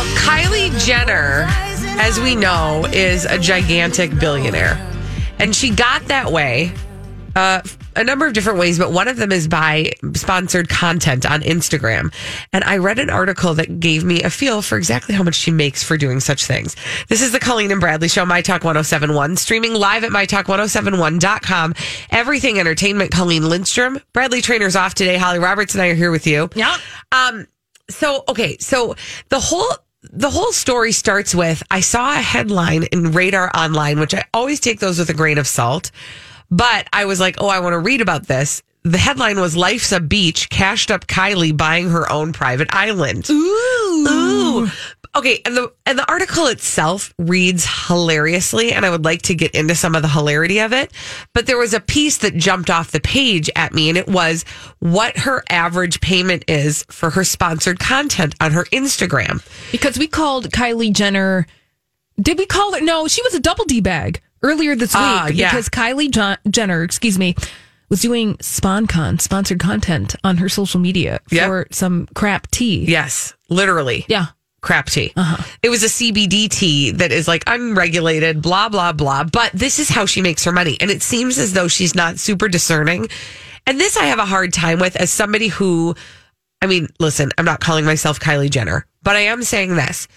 Well, Kylie Jenner, as we know, is a gigantic billionaire. And she got that way uh, a number of different ways, but one of them is by sponsored content on Instagram. And I read an article that gave me a feel for exactly how much she makes for doing such things. This is the Colleen and Bradley Show, My Talk 1071, streaming live at MyTalk1071.com. Everything Entertainment, Colleen Lindstrom. Bradley Traynor's off today. Holly Roberts and I are here with you. Yeah. Um, so okay, so the whole the whole story starts with I saw a headline in Radar Online, which I always take those with a grain of salt, but I was like, oh, I want to read about this. The headline was "Life's a Beach." Cashed up Kylie buying her own private island. Ooh. Ooh. Okay, and the and the article itself reads hilariously, and I would like to get into some of the hilarity of it. But there was a piece that jumped off the page at me, and it was what her average payment is for her sponsored content on her Instagram. Because we called Kylie Jenner. Did we call her? No, she was a double D bag earlier this week Ah, yeah. because Kylie John- Jenner, excuse me, was doing SponCon sponsored content on her social media Yep. for some crap tea. Yes, literally. Yeah. Crap tea. Uh-huh. It was a CBD tea that is like unregulated, blah, blah, blah. But this is how she makes her money. And it seems as though she's not super discerning. And this I have a hard time with as somebody who, I mean, listen, I'm not calling myself Kylie Jenner, but I am saying this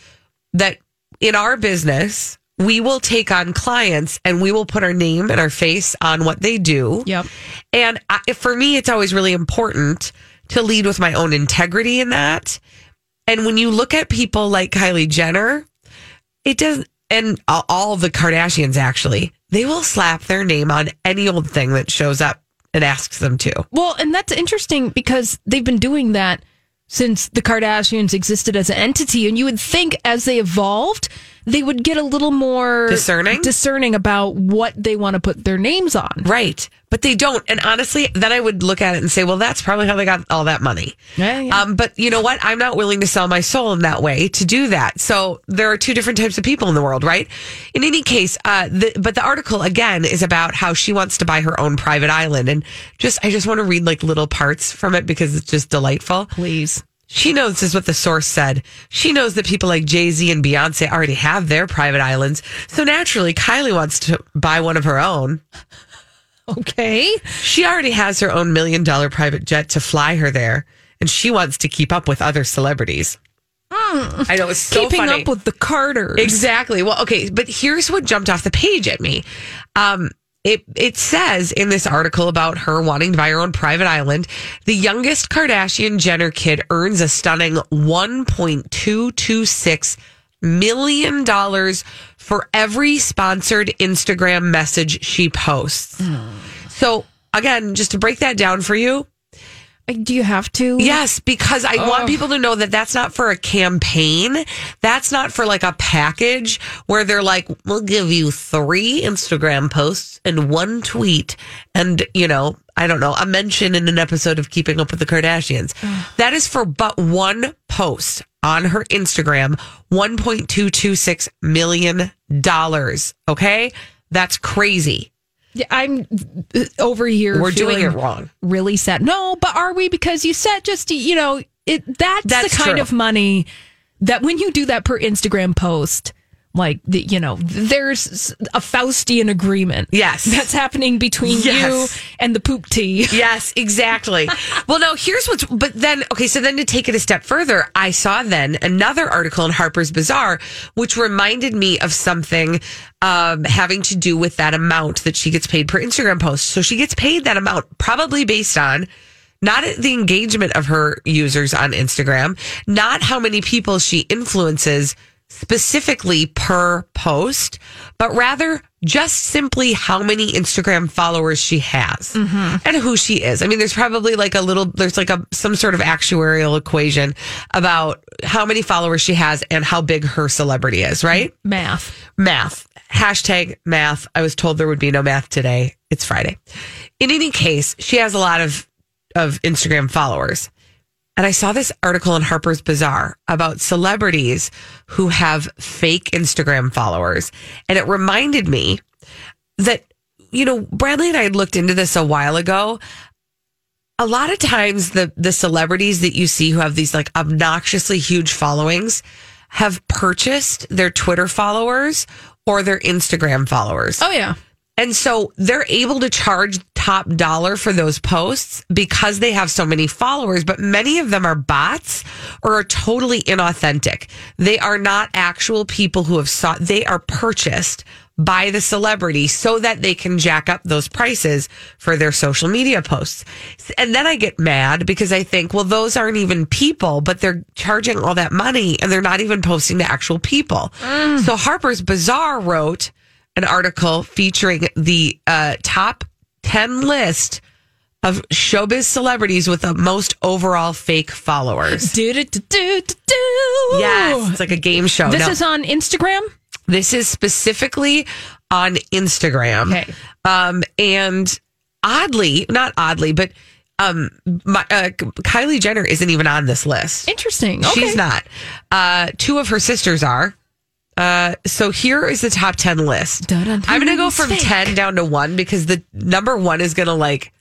that in our business, we will take on clients and we will put our name and our face on what they do. Yep. And I, for me, it's always really important to lead with my own integrity in that. And when you look at people like Kylie Jenner, it does, and all- all the Kardashians actually, they will slap their name on any old thing that shows up and asks them to. Well, and that's interesting because they've been doing that since the Kardashians existed as an entity. And you would think as they evolved, they would get a little more Discerning? discerning about what they want to put their names on. Right. But they don't. And honestly, then I would look at it and say, well, that's probably how they got all that money. Yeah, yeah. Um, but you know what? I'm not willing to sell my soul in that way to do that. So there are two different types of people in the world, right? In any case, uh, the, but the article again is about how she wants to buy her own private island. And just, I just want to read like little parts from it because it's just delightful. Please. She knows this is what the source said. She knows that people like Jay Z and Beyonce already have their private islands. So naturally, Kylie wants to buy one of her own. Okay. She already has her own million dollar private jet to fly her there, and she wants to keep up with other celebrities. I know it's so. Keeping funny. up with the Carters. Exactly. Well, okay, but here's what jumped off the page at me. Um, it it says in this article about her wanting to buy her own private island, the youngest Kardashian Jenner kid earns a stunning one point two two six million dollars for every sponsored Instagram message she posts. So again, just to break that down for you, Do you have to? Yes, because I want oh. people to know that that's not for a campaign. That's not for like a package where they're like, we'll give you three Instagram posts and one tweet and, you know, I don't know, a mention in an episode of Keeping Up with the Kardashians. that is for but one post on her Instagram, $1.226 million. Okay. That's crazy. Yeah, I'm over here. We're doing it wrong. Really sad. No, but are we? Because you said just you know it. That's, That's the kind true. of money that when you do that per Instagram post, like the, you know, there's a Faustian agreement. Yes. that's happening between Yes. you and the poop tea. Yes, exactly. well, no, here's what's, but then, okay, so then to take it a step further, I saw then another article in Harper's Bazaar, which reminded me of something um, having to do with that amount that she gets paid per Instagram post. So she gets paid that amount, probably based on not the engagement of her users on Instagram, not how many people she influences specifically per post, but rather just simply how many Instagram followers she has mm-hmm. and who she is. I mean, there's probably like a little, there's like a, some sort of actuarial equation about how many followers she has and how big her celebrity is, right? Math. math. Hashtag math. I was told there would be no math today. It's Friday. In any case, she has a lot of, of Instagram followers. And I saw this article in Harper's Bazaar about celebrities who have fake Instagram followers. And it reminded me that, you know, Bradley and I had looked into this a while ago. A lot of times the the celebrities that you see who have these like obnoxiously huge followings have purchased their Twitter followers or their Instagram followers. Oh yeah. And so they're able to charge top dollar for those posts because they have so many followers, but many of them are bots or are totally inauthentic. They are not actual people who have sought, they are purchased by the celebrity so that they can jack up those prices for their social media posts. And then I get mad because I think, well, those aren't even people, but they're charging all that money and they're not even posting to actual people. So Harper's Bazaar wrote, an article featuring the uh, top 10 list of showbiz celebrities with the most overall fake followers. Do do do do do. Yes, it's like a game show. This No, is on Instagram. this is specifically on Instagram. Okay. Um, and oddly, not oddly, but um, my, uh, Kylie Jenner isn't even on this list. Interesting. Okay. She's not. Uh, two of her sisters are. Uh, so here is the top 10 list. I'm going to go from fake. 10 down to 1 because the number 1 is going to like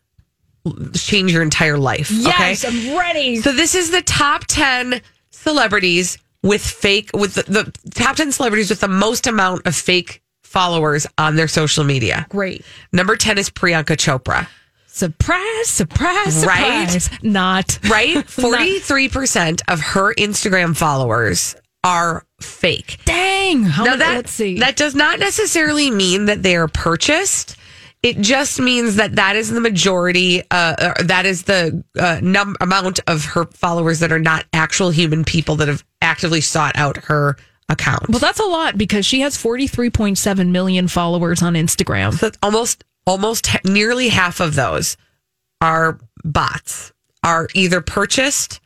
change your entire life. Yes, Okay. I'm ready. So this is the top 10 celebrities with fake, with the, the top 10 celebrities with the most amount of fake followers on their social media. Great. Number 10 is Priyanka Chopra. Surprise, surprise, Right? surprise. Not. Right? 43% of her Instagram followers are fake. Dang. How Now that let's see. that does not necessarily mean that they are purchased. It just means that that is the majority. Uh, uh, that is the uh, num- amount of her followers that are not actual human people that have actively sought out her account. well, that's a lot because she has 43.7 million followers on Instagram. So almost almost nearly half of those are bots. Are either purchased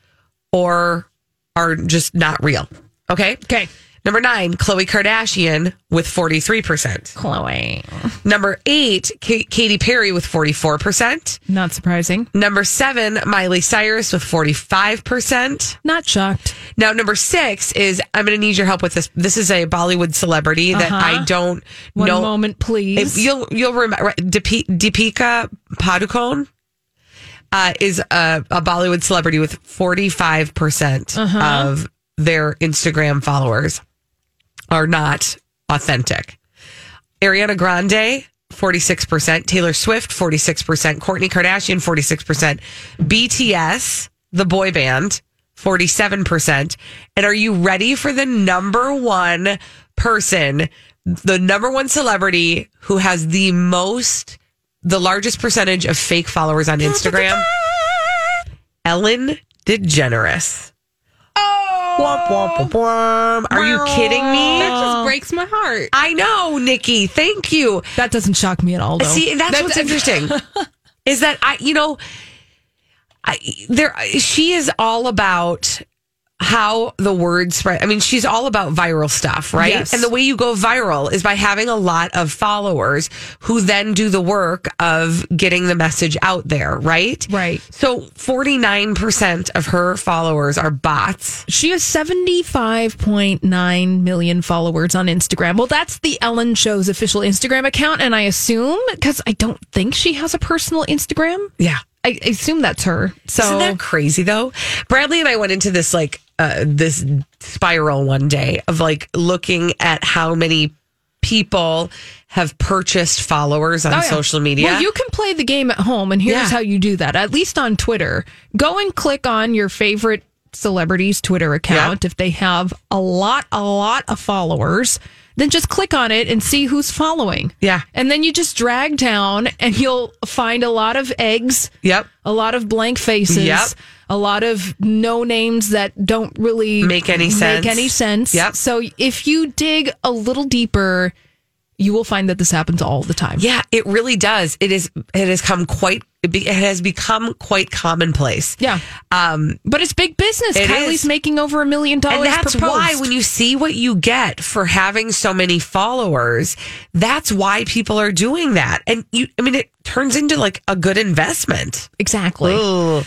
or are just not real. Okay. Okay. Number nine, Khloe Kardashian with forty three percent. Chloe. Number eight, K- Katy Perry with 44%. Not surprising. Number seven, Miley Cyrus with 45%. Not shocked. Now, number six is, I'm going to need your help with this. This is a Bollywood celebrity that Uh-huh. I don't One know. moment, please. If you'll, you'll remember, Deep- Deepika Padukone uh, is a, a Bollywood celebrity with 45% Uh-huh. of their Instagram followers are not authentic. Ariana Grande, 46%. Taylor Swift, 46%. Kourtney Kardashian, 46%. BTS, the boy band, 47%. And are you ready for the number one person, the number one celebrity who has the most, the largest percentage of fake followers on Instagram? Ellen DeGeneres. Womp, womp, womp, womp. Are you kidding me? That just breaks my heart. I know, Nikki. Thank you. that doesn't shock me at all, though. See, that's, what's interesting. is that I, you know, I there she is all about how the word spread. I mean, she's all about viral stuff, right? Yes. And the way you go viral is by having a lot of followers who then do the work of getting the message out there, right? Right. So 49% of her followers are bots. She has 75.9 million followers on Instagram. Well, that's the Ellen Show's official Instagram account. And I assume, because I don't think she has a personal Instagram, Yeah. I I assume that's her. So Isn't that crazy though? Bradley and I went into this like uh, this spiral one day of like looking at how many people have purchased followers on Oh, yeah. social media. Well, you can play the game at home, and here's Yeah. how you do that. At least on Twitter, go and click on your favorite celebrity's Twitter account, if they have a lot, a lot of followers, then just click on it and see who's following. Yeah. And then you just drag down and you'll find a lot of eggs, Yep. a lot of blank faces, Yep. a lot of no names that don't really Make any sense. Make any sense. Yep. So if you dig a little deeper, you will find that this happens all the time. Yeah, it really does. It is. It has come quite. It, be, it has become quite commonplace. Yeah. Um, But it's big business. It Kylie's is. making over a million dollars. and that's per post. why when you see what you get for having so many followers, that's why people are doing that. And you, I mean, it turns into like a good investment. exactly. Ooh.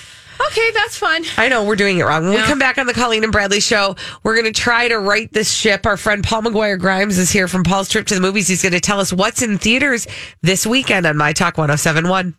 Okay, that's fun. I know we're doing it wrong. When we come back on the Colleen and Bradley show, we're going to try to right this ship. Our friend Paul McGuire Grimes is here from Paul's trip to the movies. He's going to tell us what's in theaters this weekend on My Talk 1071.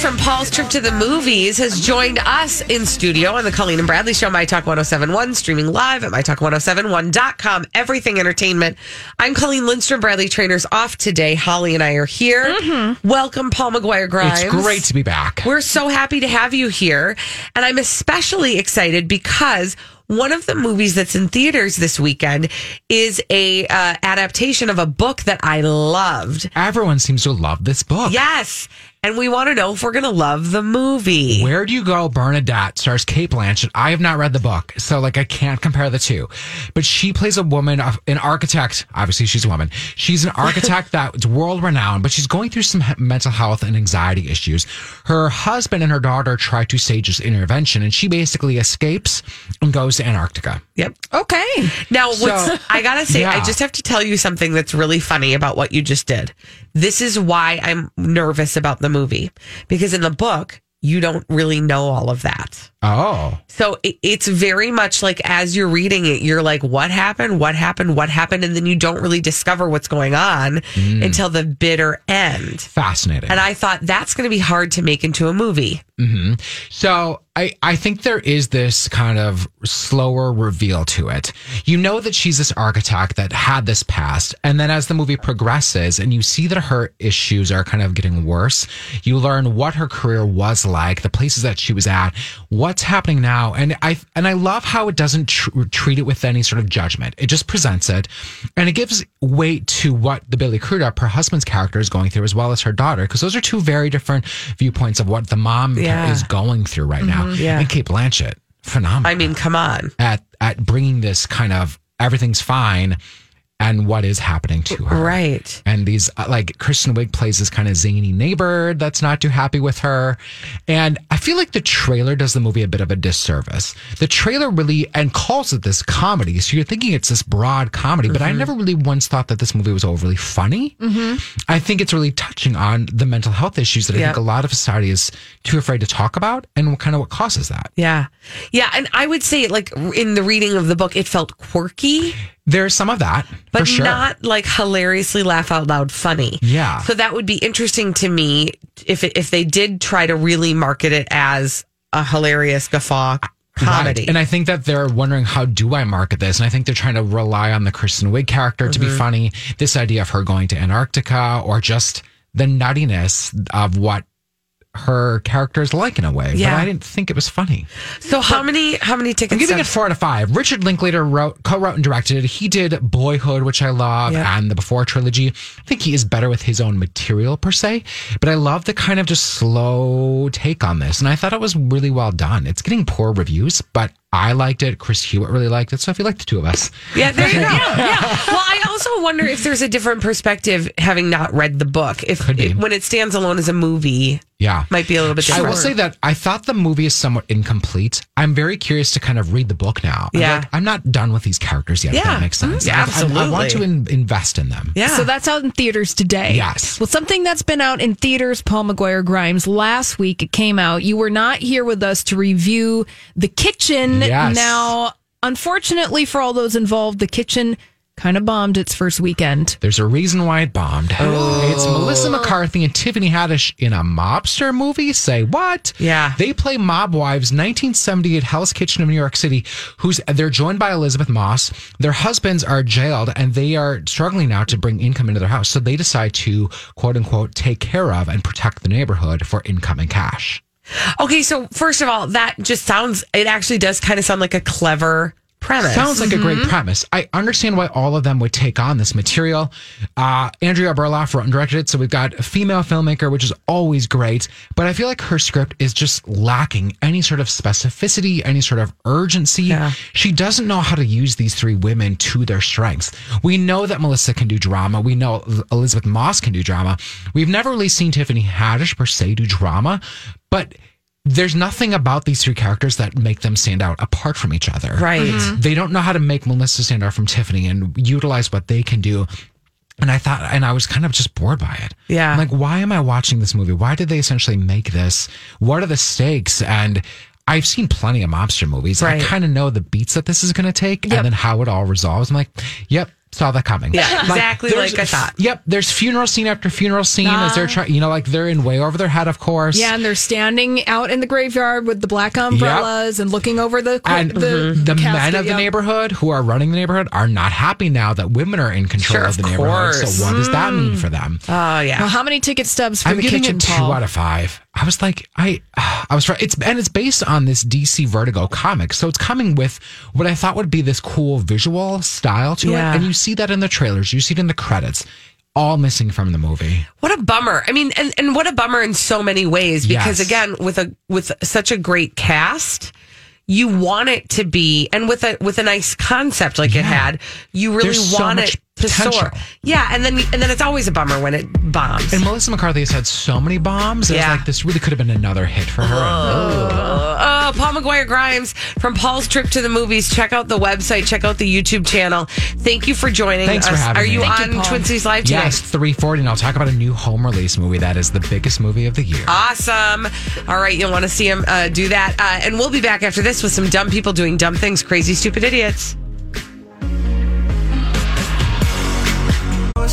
From Paul's trip to the movies has joined us in studio on the Colleen and Bradley show, My Talk 1071, streaming live at MyTalk1071.com. Everything entertainment. I'm Colleen Lindstrom. Bradley Traynor's off today. Holly and I are here. Welcome, Paul McGuire Grimes. It's great to be back. We're so happy to have you here. And I'm especially excited because one of the movies that's in theaters this weekend is a uh, adaptation of a book that I loved. Everyone seems to love this book. Yes. And we want to know if we're going to love the movie. Where Do You Go, Bernadette stars Cate Blanchett. I have not read the book, so like I can't compare the two. But she plays a woman, uh, an architect. Obviously, she's a woman. She's an architect that's world renowned, but she's going through some mental health and anxiety issues. Her husband and her daughter try to stage this intervention, and she basically escapes and goes to Antarctica. Yep. Okay. Now, what's, So- I gotta say, I just have to tell you something that's really funny about what you just did. This is why I'm nervous about the movie because in the book, you don't really know all of that. Oh, So it, it's very much like as you're reading it, you're like, what happened? What happened? What happened? And then you don't really discover what's going on mm. until the bitter end. fascinating. And I thought that's going to be hard to make into a movie. Mm-hmm. So I, I think there is this kind of slower reveal to it. You know that she's this architect that had this past. And then as the movie progresses and you see that her issues are kind of getting worse, you learn what her career was like, the places that she was at, what's happening now. And I, and I love how it doesn't tr- treat it with any sort of judgment. It just presents it and it gives weight to what the Billy Crudup, her husband's character is going through as well as her daughter. Because those are two very different viewpoints of what the mom Yeah. is going through right now. Mm-hmm. yeah. And Cate Blanchett, phenomenal. I mean, come on. at at bringing this kind of everything's fine and what is happening to her. Right. And these uh, like Kristen Wiig plays this kind of zany neighbor that's not too happy with her. And I feel like the trailer does the movie a bit of a disservice. The trailer really and calls it this comedy. So you're thinking it's this broad comedy, but I Mm-hmm. never really once thought that this movie was overly funny. I think it's really touching on the mental health issues that I Yeah. think a lot of society is too afraid to talk about and what kind of what causes that. Yeah. Yeah. And I would say, like, in the reading of the book, it felt quirky, There's some of that, but for sure. not like hilariously laugh out loud funny. Yeah. So that would be interesting to me if it, if they did try to really market it as a hilarious guffaw comedy. Right. And I think that they're wondering how do I market this? And I think they're trying to rely on the Kristen Wiig character to be Mm-hmm. funny. This idea of her going to Antarctica or just the nuttiness of what her character is like in a way. Yeah. But I didn't think it was funny. so how many how many tickets? I'm giving it four out of five. Richard Linklater wrote, co-wrote and directed. He did Boyhood, which I love, Yeah. and the Before trilogy. I think he is better with his own material per se, but I love the kind of just slow take on this, and I thought it was really well done. It's getting poor reviews, but I liked it. Chris Hewitt really liked it, so I feel like the two of us. Yeah, there you go. yeah. Well, I also wonder if there's a different perspective having not read the book. If it- when it stands alone as a movie, Yeah. might be a little bit different. I will say that I thought the movie is somewhat incomplete. I'm very curious to kind of read the book now. I'm Yeah. like, I'm not done with these characters yet. If Yeah. that makes sense. Mm-hmm. Yeah, absolutely. I, I, want to in, invest in them. yeah. So that's out in theaters today. Yes. Well, something that's been out in theaters, Paul McGuire Grimes, last week it came out. You were not here with us to review The Kitchen. Yes. Now, unfortunately for all those involved, The Kitchen kind of bombed its first weekend. There's a reason why it bombed. Oh. It's Melissa McCarthy and Tiffany Haddish in a mobster movie. Say what? Yeah. They play mob wives, 1978 Hell's Kitchen of New York City, who's they're joined by Elisabeth Moss. Their husbands are jailed and they are struggling now to bring income into their house. So they decide to quote unquote take care of and protect the neighborhood for incoming cash. Okay, so first of all, that just sounds, it actually does kind of sound like a clever premise. Sounds like a great Mm-hmm. premise. I understand why all of them would take on this material. Uh, Andrea Berloff wrote and directed it, so we've got a female filmmaker, which is always great. But I feel like her script is just lacking any sort of specificity, any sort of urgency. Yeah. She doesn't know how to use these three women to their strengths. We know that Melissa can do drama. We know Elisabeth Moss can do drama. We've never really seen Tiffany Haddish per se do drama, but there's nothing about these three characters that make them stand out apart from each other. Right. Mm-hmm. They don't know how to make Melissa stand out from Tiffany and utilize what they can do. And I thought, and I was kind of just bored by it. Yeah. I'm like, why am I watching this movie? Why did they essentially make this? What are the stakes? And I've seen plenty of mobster movies. Right. I kind of know the beats that this is going to take and then how it all resolves. I'm like, yep, saw that coming. Yeah, exactly like I thought. Yep, there's funeral scene after funeral scene as they're uh-huh. trying, you know, like they're in way over their head, of course. Yeah, and they're standing out in the graveyard with the black umbrellas and looking over the And the, the men casket, of the neighborhood who are running the neighborhood are not happy now that women are in control Sure, of the of neighborhood. So what does that mean for them? Mm. Oh, yeah. Well, how many ticket stubs for I'm the giving kitchen, it two Paul? out of five. I was like, I, I was right. It's and it's based on this DC Vertigo comic, so it's coming with what I thought would be this cool visual style to Yeah. it, and you see that in the trailers, you see it in the credits, all missing from the movie. What a bummer. I mean, and, and what a bummer in so many ways because Yes. again, with a with such a great cast, you want it to be and with a with a nice concept like it had, you really There's so want much it to soar. Yeah, and then and then it's always a bummer when it bombs. And Melissa McCarthy has had so many bombs. It Yeah. was like this really could have been another hit for her. Oh, Paul McGuire Grimes from Paul's Trip to the Movies. Check out the website. Check out the YouTube channel. Thank you for joining Thanks us. for having Are you me. Thank you, on Paul. Twin Cities Live today? Yes, 340, and I'll talk about a new home release movie that is the biggest movie of the year. Awesome. All right, you'll want to see him uh, do that. Uh, and we'll be back after this with some dumb people doing dumb things, crazy, stupid idiots.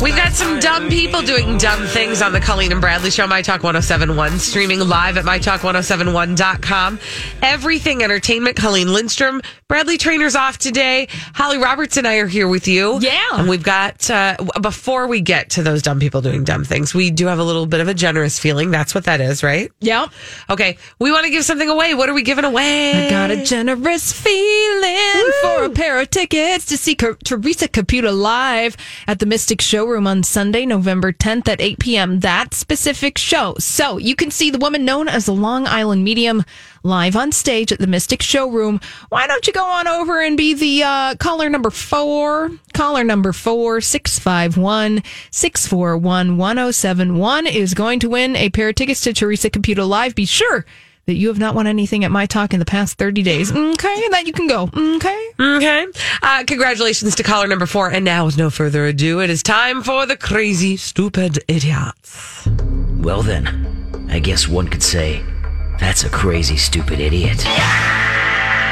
We've got some dumb people doing dumb things on the Colleen and Bradley Show, My Talk 1071, streaming live at MyTalk1071.com. Everything Entertainment, Colleen Lindstrom, Bradley Traynor's off today. Holly Roberts and I are here with you. Yeah. And we've got, uh, before we get to those dumb people doing dumb things, we do have a little bit of a generous feeling. That's what that is, right? Yep. Okay, we want to give something away. What are we giving away? I got a generous feeling for a pair of tickets to see Theresa Caputo live at the Mystic Showroom on Sunday, November 10th at 8 p.m. That specific show. So you can see the woman known as the Long Island Medium live on stage at the Mystic Showroom. Why don't you go on over and be the uh, caller number four? Caller number four, 651 641 1071 is going to win a pair of tickets to Theresa Caputo live. Be sure that you have not won anything at my talk in the past 30 days. Okay, and that you can go. Okay. Okay. Uh, congratulations to caller number four. And now, with no further ado, it is time for the crazy, stupid idiots. Well, then, I guess one could say that's a crazy, stupid idiot.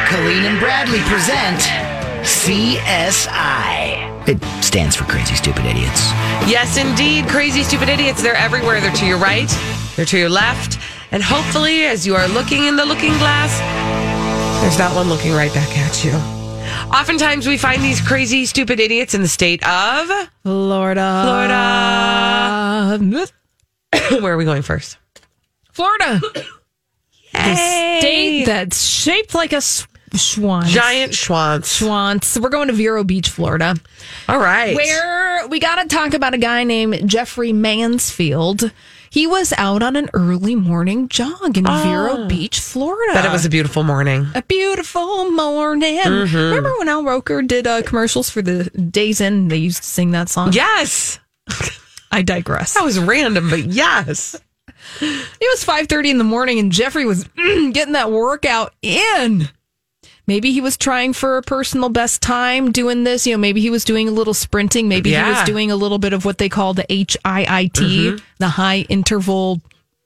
Colleen and Bradley present CSI. It stands for Crazy Stupid Idiots. Yes, indeed. Crazy, stupid idiots. They're everywhere. They're to your right, they're to your left. And hopefully, as you are looking in the looking glass, there's not one looking right back at you. Oftentimes, we find these crazy, stupid idiots in the state of Florida. Florida. Where are we going first? Florida. Hey. State that's shaped like a sw- swan. Giant schwants. Swans. So we're going to Vero Beach, Florida. All right. where we got to talk about a guy named Jeffrey Mansfield. He was out on an early morning jog in Vero Beach, Florida. Bet it was a beautiful morning. a beautiful morning. Remember when Al Roker did uh, commercials for the Days Inn? They used to sing that song. Yes. I digress. That was random, but yes. It was 5:30 in the morning and Jeffrey was mm, getting that workout in. Maybe he was trying for a personal best time doing this, you know, maybe he was doing a little sprinting, maybe he was doing a little bit of what they call the HIIT, mm-hmm. the high interval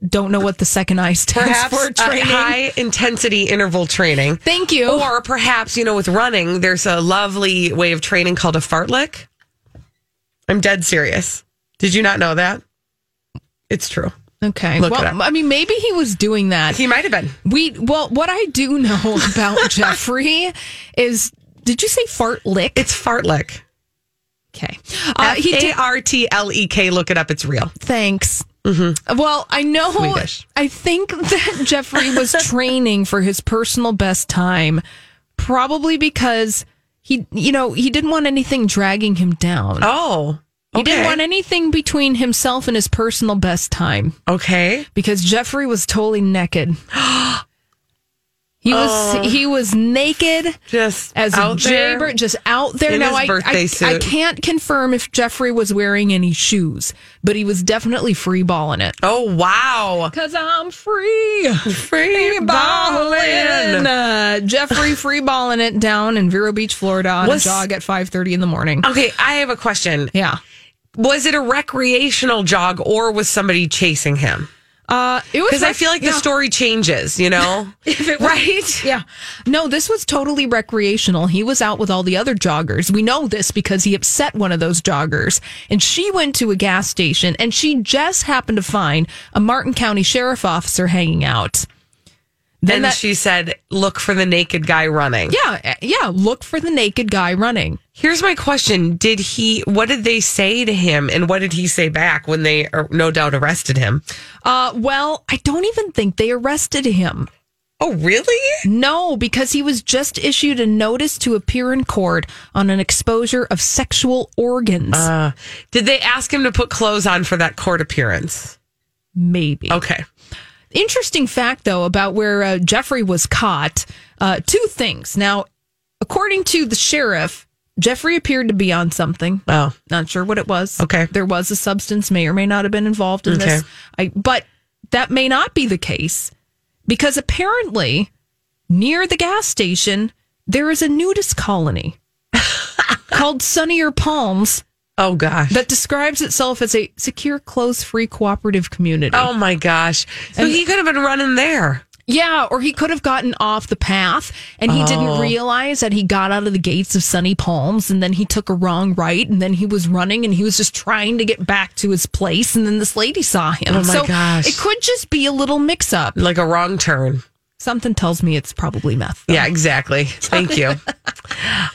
don't know what the second I stands Perhaps for training. high intensity interval training. Thank you. Or perhaps, you know, with running, there's a lovely way of training called a fartlek. I'm dead serious. Did you not know that? It's true. Okay. Look it well, up. I mean maybe he was doing that. He might have been. We well, what I do know about Jeffrey is did you say fart lick? It's fartlek. Okay. Uh, he F A R T L E K. Look it up. It's real. Thanks. Mm-hmm. Well, I know. Swedish. I think that Jeffrey was training for his personal best time, probably because he, you know, he didn't want anything dragging him down. Oh, He didn't want anything between himself and his personal best time Okay. because Jeffrey was totally naked. He was he was naked Just as out a there. just out there. Now I, birthday I, I can't confirm if Jeffrey was wearing any shoes, but he was definitely free balling it. Oh wow! Cause I'm free. Free balling. Uh, Jeffrey free balling it down in Vero Beach, Florida on Was- a jog at 5.30 in the morning. Okay, I have a question. Yeah. Was it a recreational jog or was somebody chasing him? Uh, it was Because I feel like the story changes. You know, If it was- right? Yeah. No, this was totally recreational. He was out with all the other joggers. We know this because he upset one of those joggers. And she went to a gas station and she just happened to find a Martin County sheriff officer hanging out. Then and that, she said, "Look for the naked guy running." yeah, yeah, look for the naked guy running. Here's my question: Did he? What did they say to him, and what did he say back when they, uh, no doubt, arrested him? Uh, well, I don't even think they arrested him. Oh, really? No, because he was just issued a notice to appear in court on an exposure of sexual organs. Uh, did they ask him to put clothes on for that court appearance? Maybe. Okay. Interesting fact, though, about where uh, Jeffrey was caught. Uh, two things. Now, according to the sheriff, Jeffrey appeared to be on something. Oh, Not sure what it was. Okay. There was a substance, may or may not have been involved in this. I, but that may not be the case because apparently near the gas station, there is a nudist colony called Sunnier Palms oh gosh. that describes itself as a secure, close, free cooperative community. oh my gosh. So And- he could have been running there. Yeah, or he could have gotten off the path and he Oh. didn't realize that he got out of the gates of Sunny Palms and then he took a wrong right and then he was running and he was just trying to get back to his place and then this lady saw him. Oh, my so gosh. it could just be a little mix up. Like a wrong turn. Something tells me it's probably meth. though. Yeah, exactly. Thank you.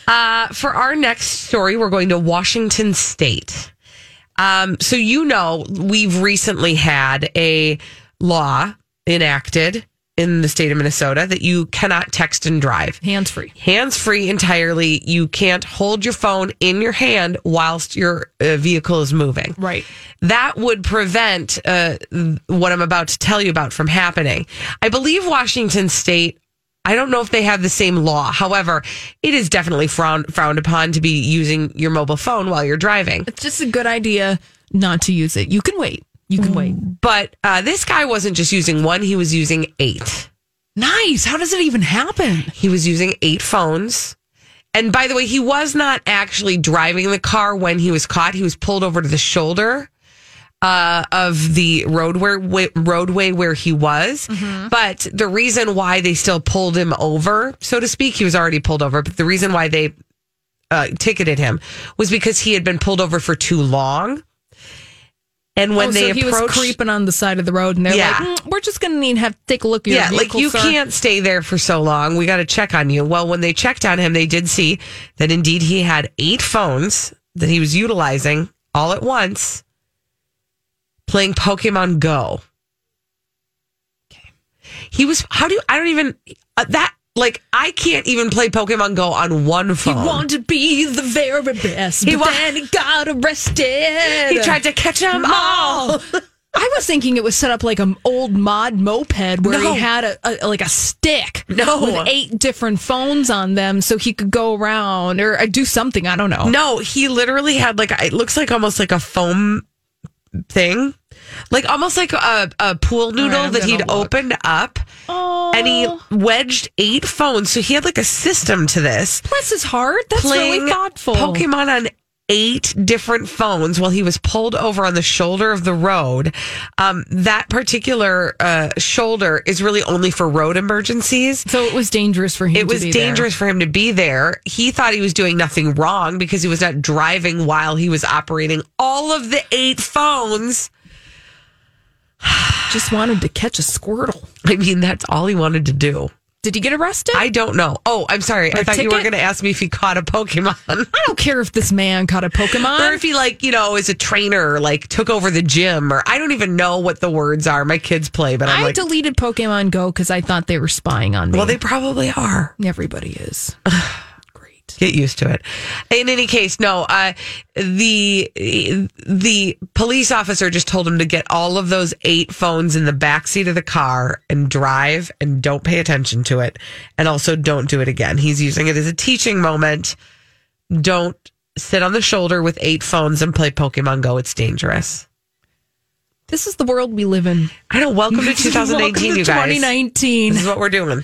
Uh, for our next story, we're going to Washington State. Um, so, you know, we've recently had a law enacted in the state of Minnesota that you cannot text and drive. Hands free. Hands free entirely. You can't hold your phone in your hand whilst your uh, vehicle is moving Right. that would prevent uh, what I'm about to tell you about from happening. I believe Washington State. I don't know if they have the same law. However, it is definitely frowned frowned upon to be using your mobile phone while you're driving. It's just a good idea not to use it. You can wait. You can wait. But uh, this guy wasn't just using one; he was using eight. Nice. How does it even happen? He was using eight phones. And by the way, he was not actually driving the car when he was caught. He was pulled over to the shoulder uh, of the roadway roadway where he was. But the reason why they still pulled him over, so to speak, he was already pulled over. But the reason why they uh, ticketed him was because he had been pulled over for too long. And when oh, they so he was creeping on the side of the road and they're Yeah. like, "Mm, we're just going to need to have take a look at your yeah, like you sir." can't stay there for so long. We got to check on you. Well, when they checked on him, they did see that indeed he had eight phones that he was utilizing all at once playing Pokemon Go. Okay. He was, how do you, I don't even, uh, that, like, I can't even play Pokemon Go on one phone. He wanted to be the very best, He but wa- then he got arrested. He tried to catch them all. I was thinking it was set up like an old mod moped where No. he had a, a like a stick No. with eight different phones on them, so he could go around or uh, do something. I don't know. No, he literally had like it looks like almost like a foam thing, like almost like a, a pool noodle I'm that he'd look. opened up, Oh, and he wedged eight phones. So he had like a system to this, bless his heart. That's really thoughtful. Pokemon on eight different phones while he was pulled over on the shoulder of the road. Um, that particular uh, shoulder is really only for road emergencies. So it was dangerous for him. It to was be there. dangerous for him to be there. He thought he was doing nothing wrong because he was not driving while he was operating all of the eight phones. Just wanted to catch a Squirtle. I mean, that's all he wanted to do. Did he get arrested? I don't know. Oh, I'm sorry. I Or thought you were going to ask me if he caught a Pokemon. I don't care if this man caught a Pokemon. or if he like you know is a trainer or like took over the gym or i don't even know what the words are my kids play but i'm I like deleted Pokemon Go because I thought they were spying on me. well they probably are Everybody is. Get used to it. In any case no uh the the police officer just told him to get all of those eight phones in the back seat of the car and drive and don't pay attention to it. And also don't do it again. He's using it as a teaching moment. Don't sit on the shoulder with eight phones and play pokemon go. It's dangerous. This is the world we live in. i know. Welcome to 2019 Welcome to you guys. 2019. This is what we're doing.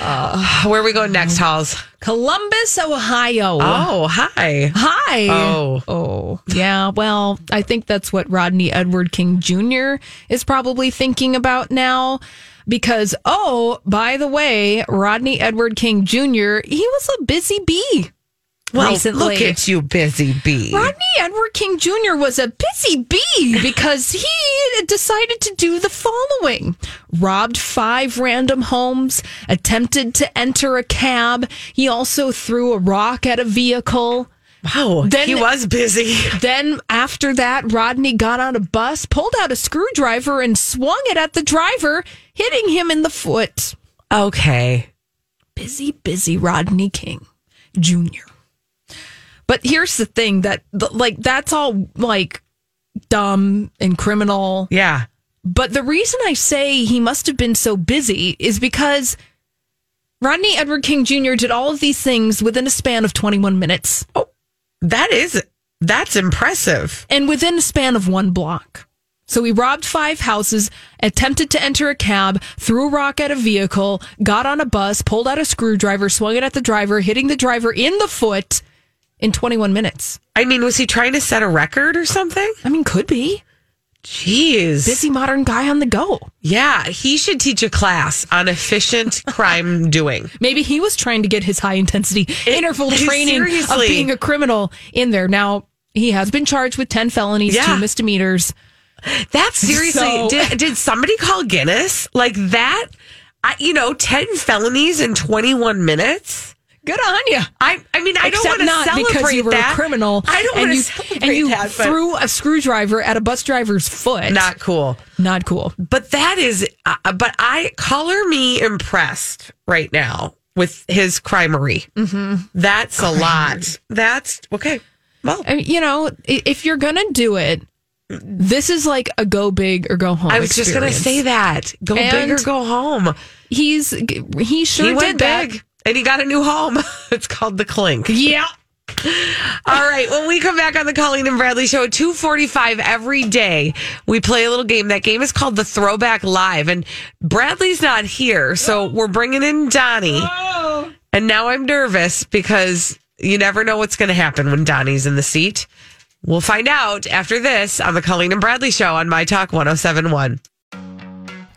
Uh, where are we going next, Halls? Columbus, Ohio. Oh, hi. Hi. Oh. Oh. Yeah. Well, I think that's what Rodney Edward King Jr. is probably thinking about now. Because, oh, by the way, Rodney Edward King Jr., he was a busy bee Well, recently. look at you, busy bee. Rodney Edward King Jr. was a busy bee because he decided to do the following robbed five random homes, attempted to enter a cab. He also threw a rock at a vehicle. Wow, Then- he was busy. Then, after that, Rodney got on a bus, pulled out a screwdriver, and swung it at the driver, hitting him in the foot. Okay. Busy, busy Rodney King Jr. But here's the thing that, like, that's all like dumb and criminal. Yeah. But the reason I say he must have been so busy is because Rodney Edward King Jr. did all of these things within a span of 21 minutes Oh, That is, that's impressive. and within a span of one block. So he robbed five houses, attempted to enter a cab, threw a rock at a vehicle, got on a bus, pulled out a screwdriver, swung it at the driver, hitting the driver in the foot in 21 minutes. I mean, was he trying to set a record or something? I mean, could be. Jeez. Busy modern guy on the go. Yeah, he should teach a class on efficient crime doing. Maybe he was trying to get his high intensity interval training of being a criminal in there. Now, he has been charged with 10 felonies, Yeah. two misdemeanors. That seriously. So- did, did somebody call Guinness like that? I, you know, ten felonies in twenty one minutes. Good on you. I, I mean, I don't want to celebrate because you were that. a criminal. I don't want to celebrate And you that. threw a screwdriver at a bus driver's foot. not cool. Not cool. But that is. Uh, but I color me impressed right now with his crimery. Mm-hmm. That's a lot. That's okay. Well, I mean, you know, if you're gonna do it, this is like a go big or go home. I was just gonna say that. Go big or go home. He's he sure he did went that. And he got a new home. it's called the Clink. Yeah. All right. When we come back on the Colleen and Bradley show at 245 every day, we play a little game. That game is called the Throwback Live. And Bradley's not here. So oh. we're bringing in Donnie. Oh. And now I'm nervous because you never know what's going to happen when Donnie's in the seat. We'll find out after this on the Colleen and Bradley show on My Talk 1071.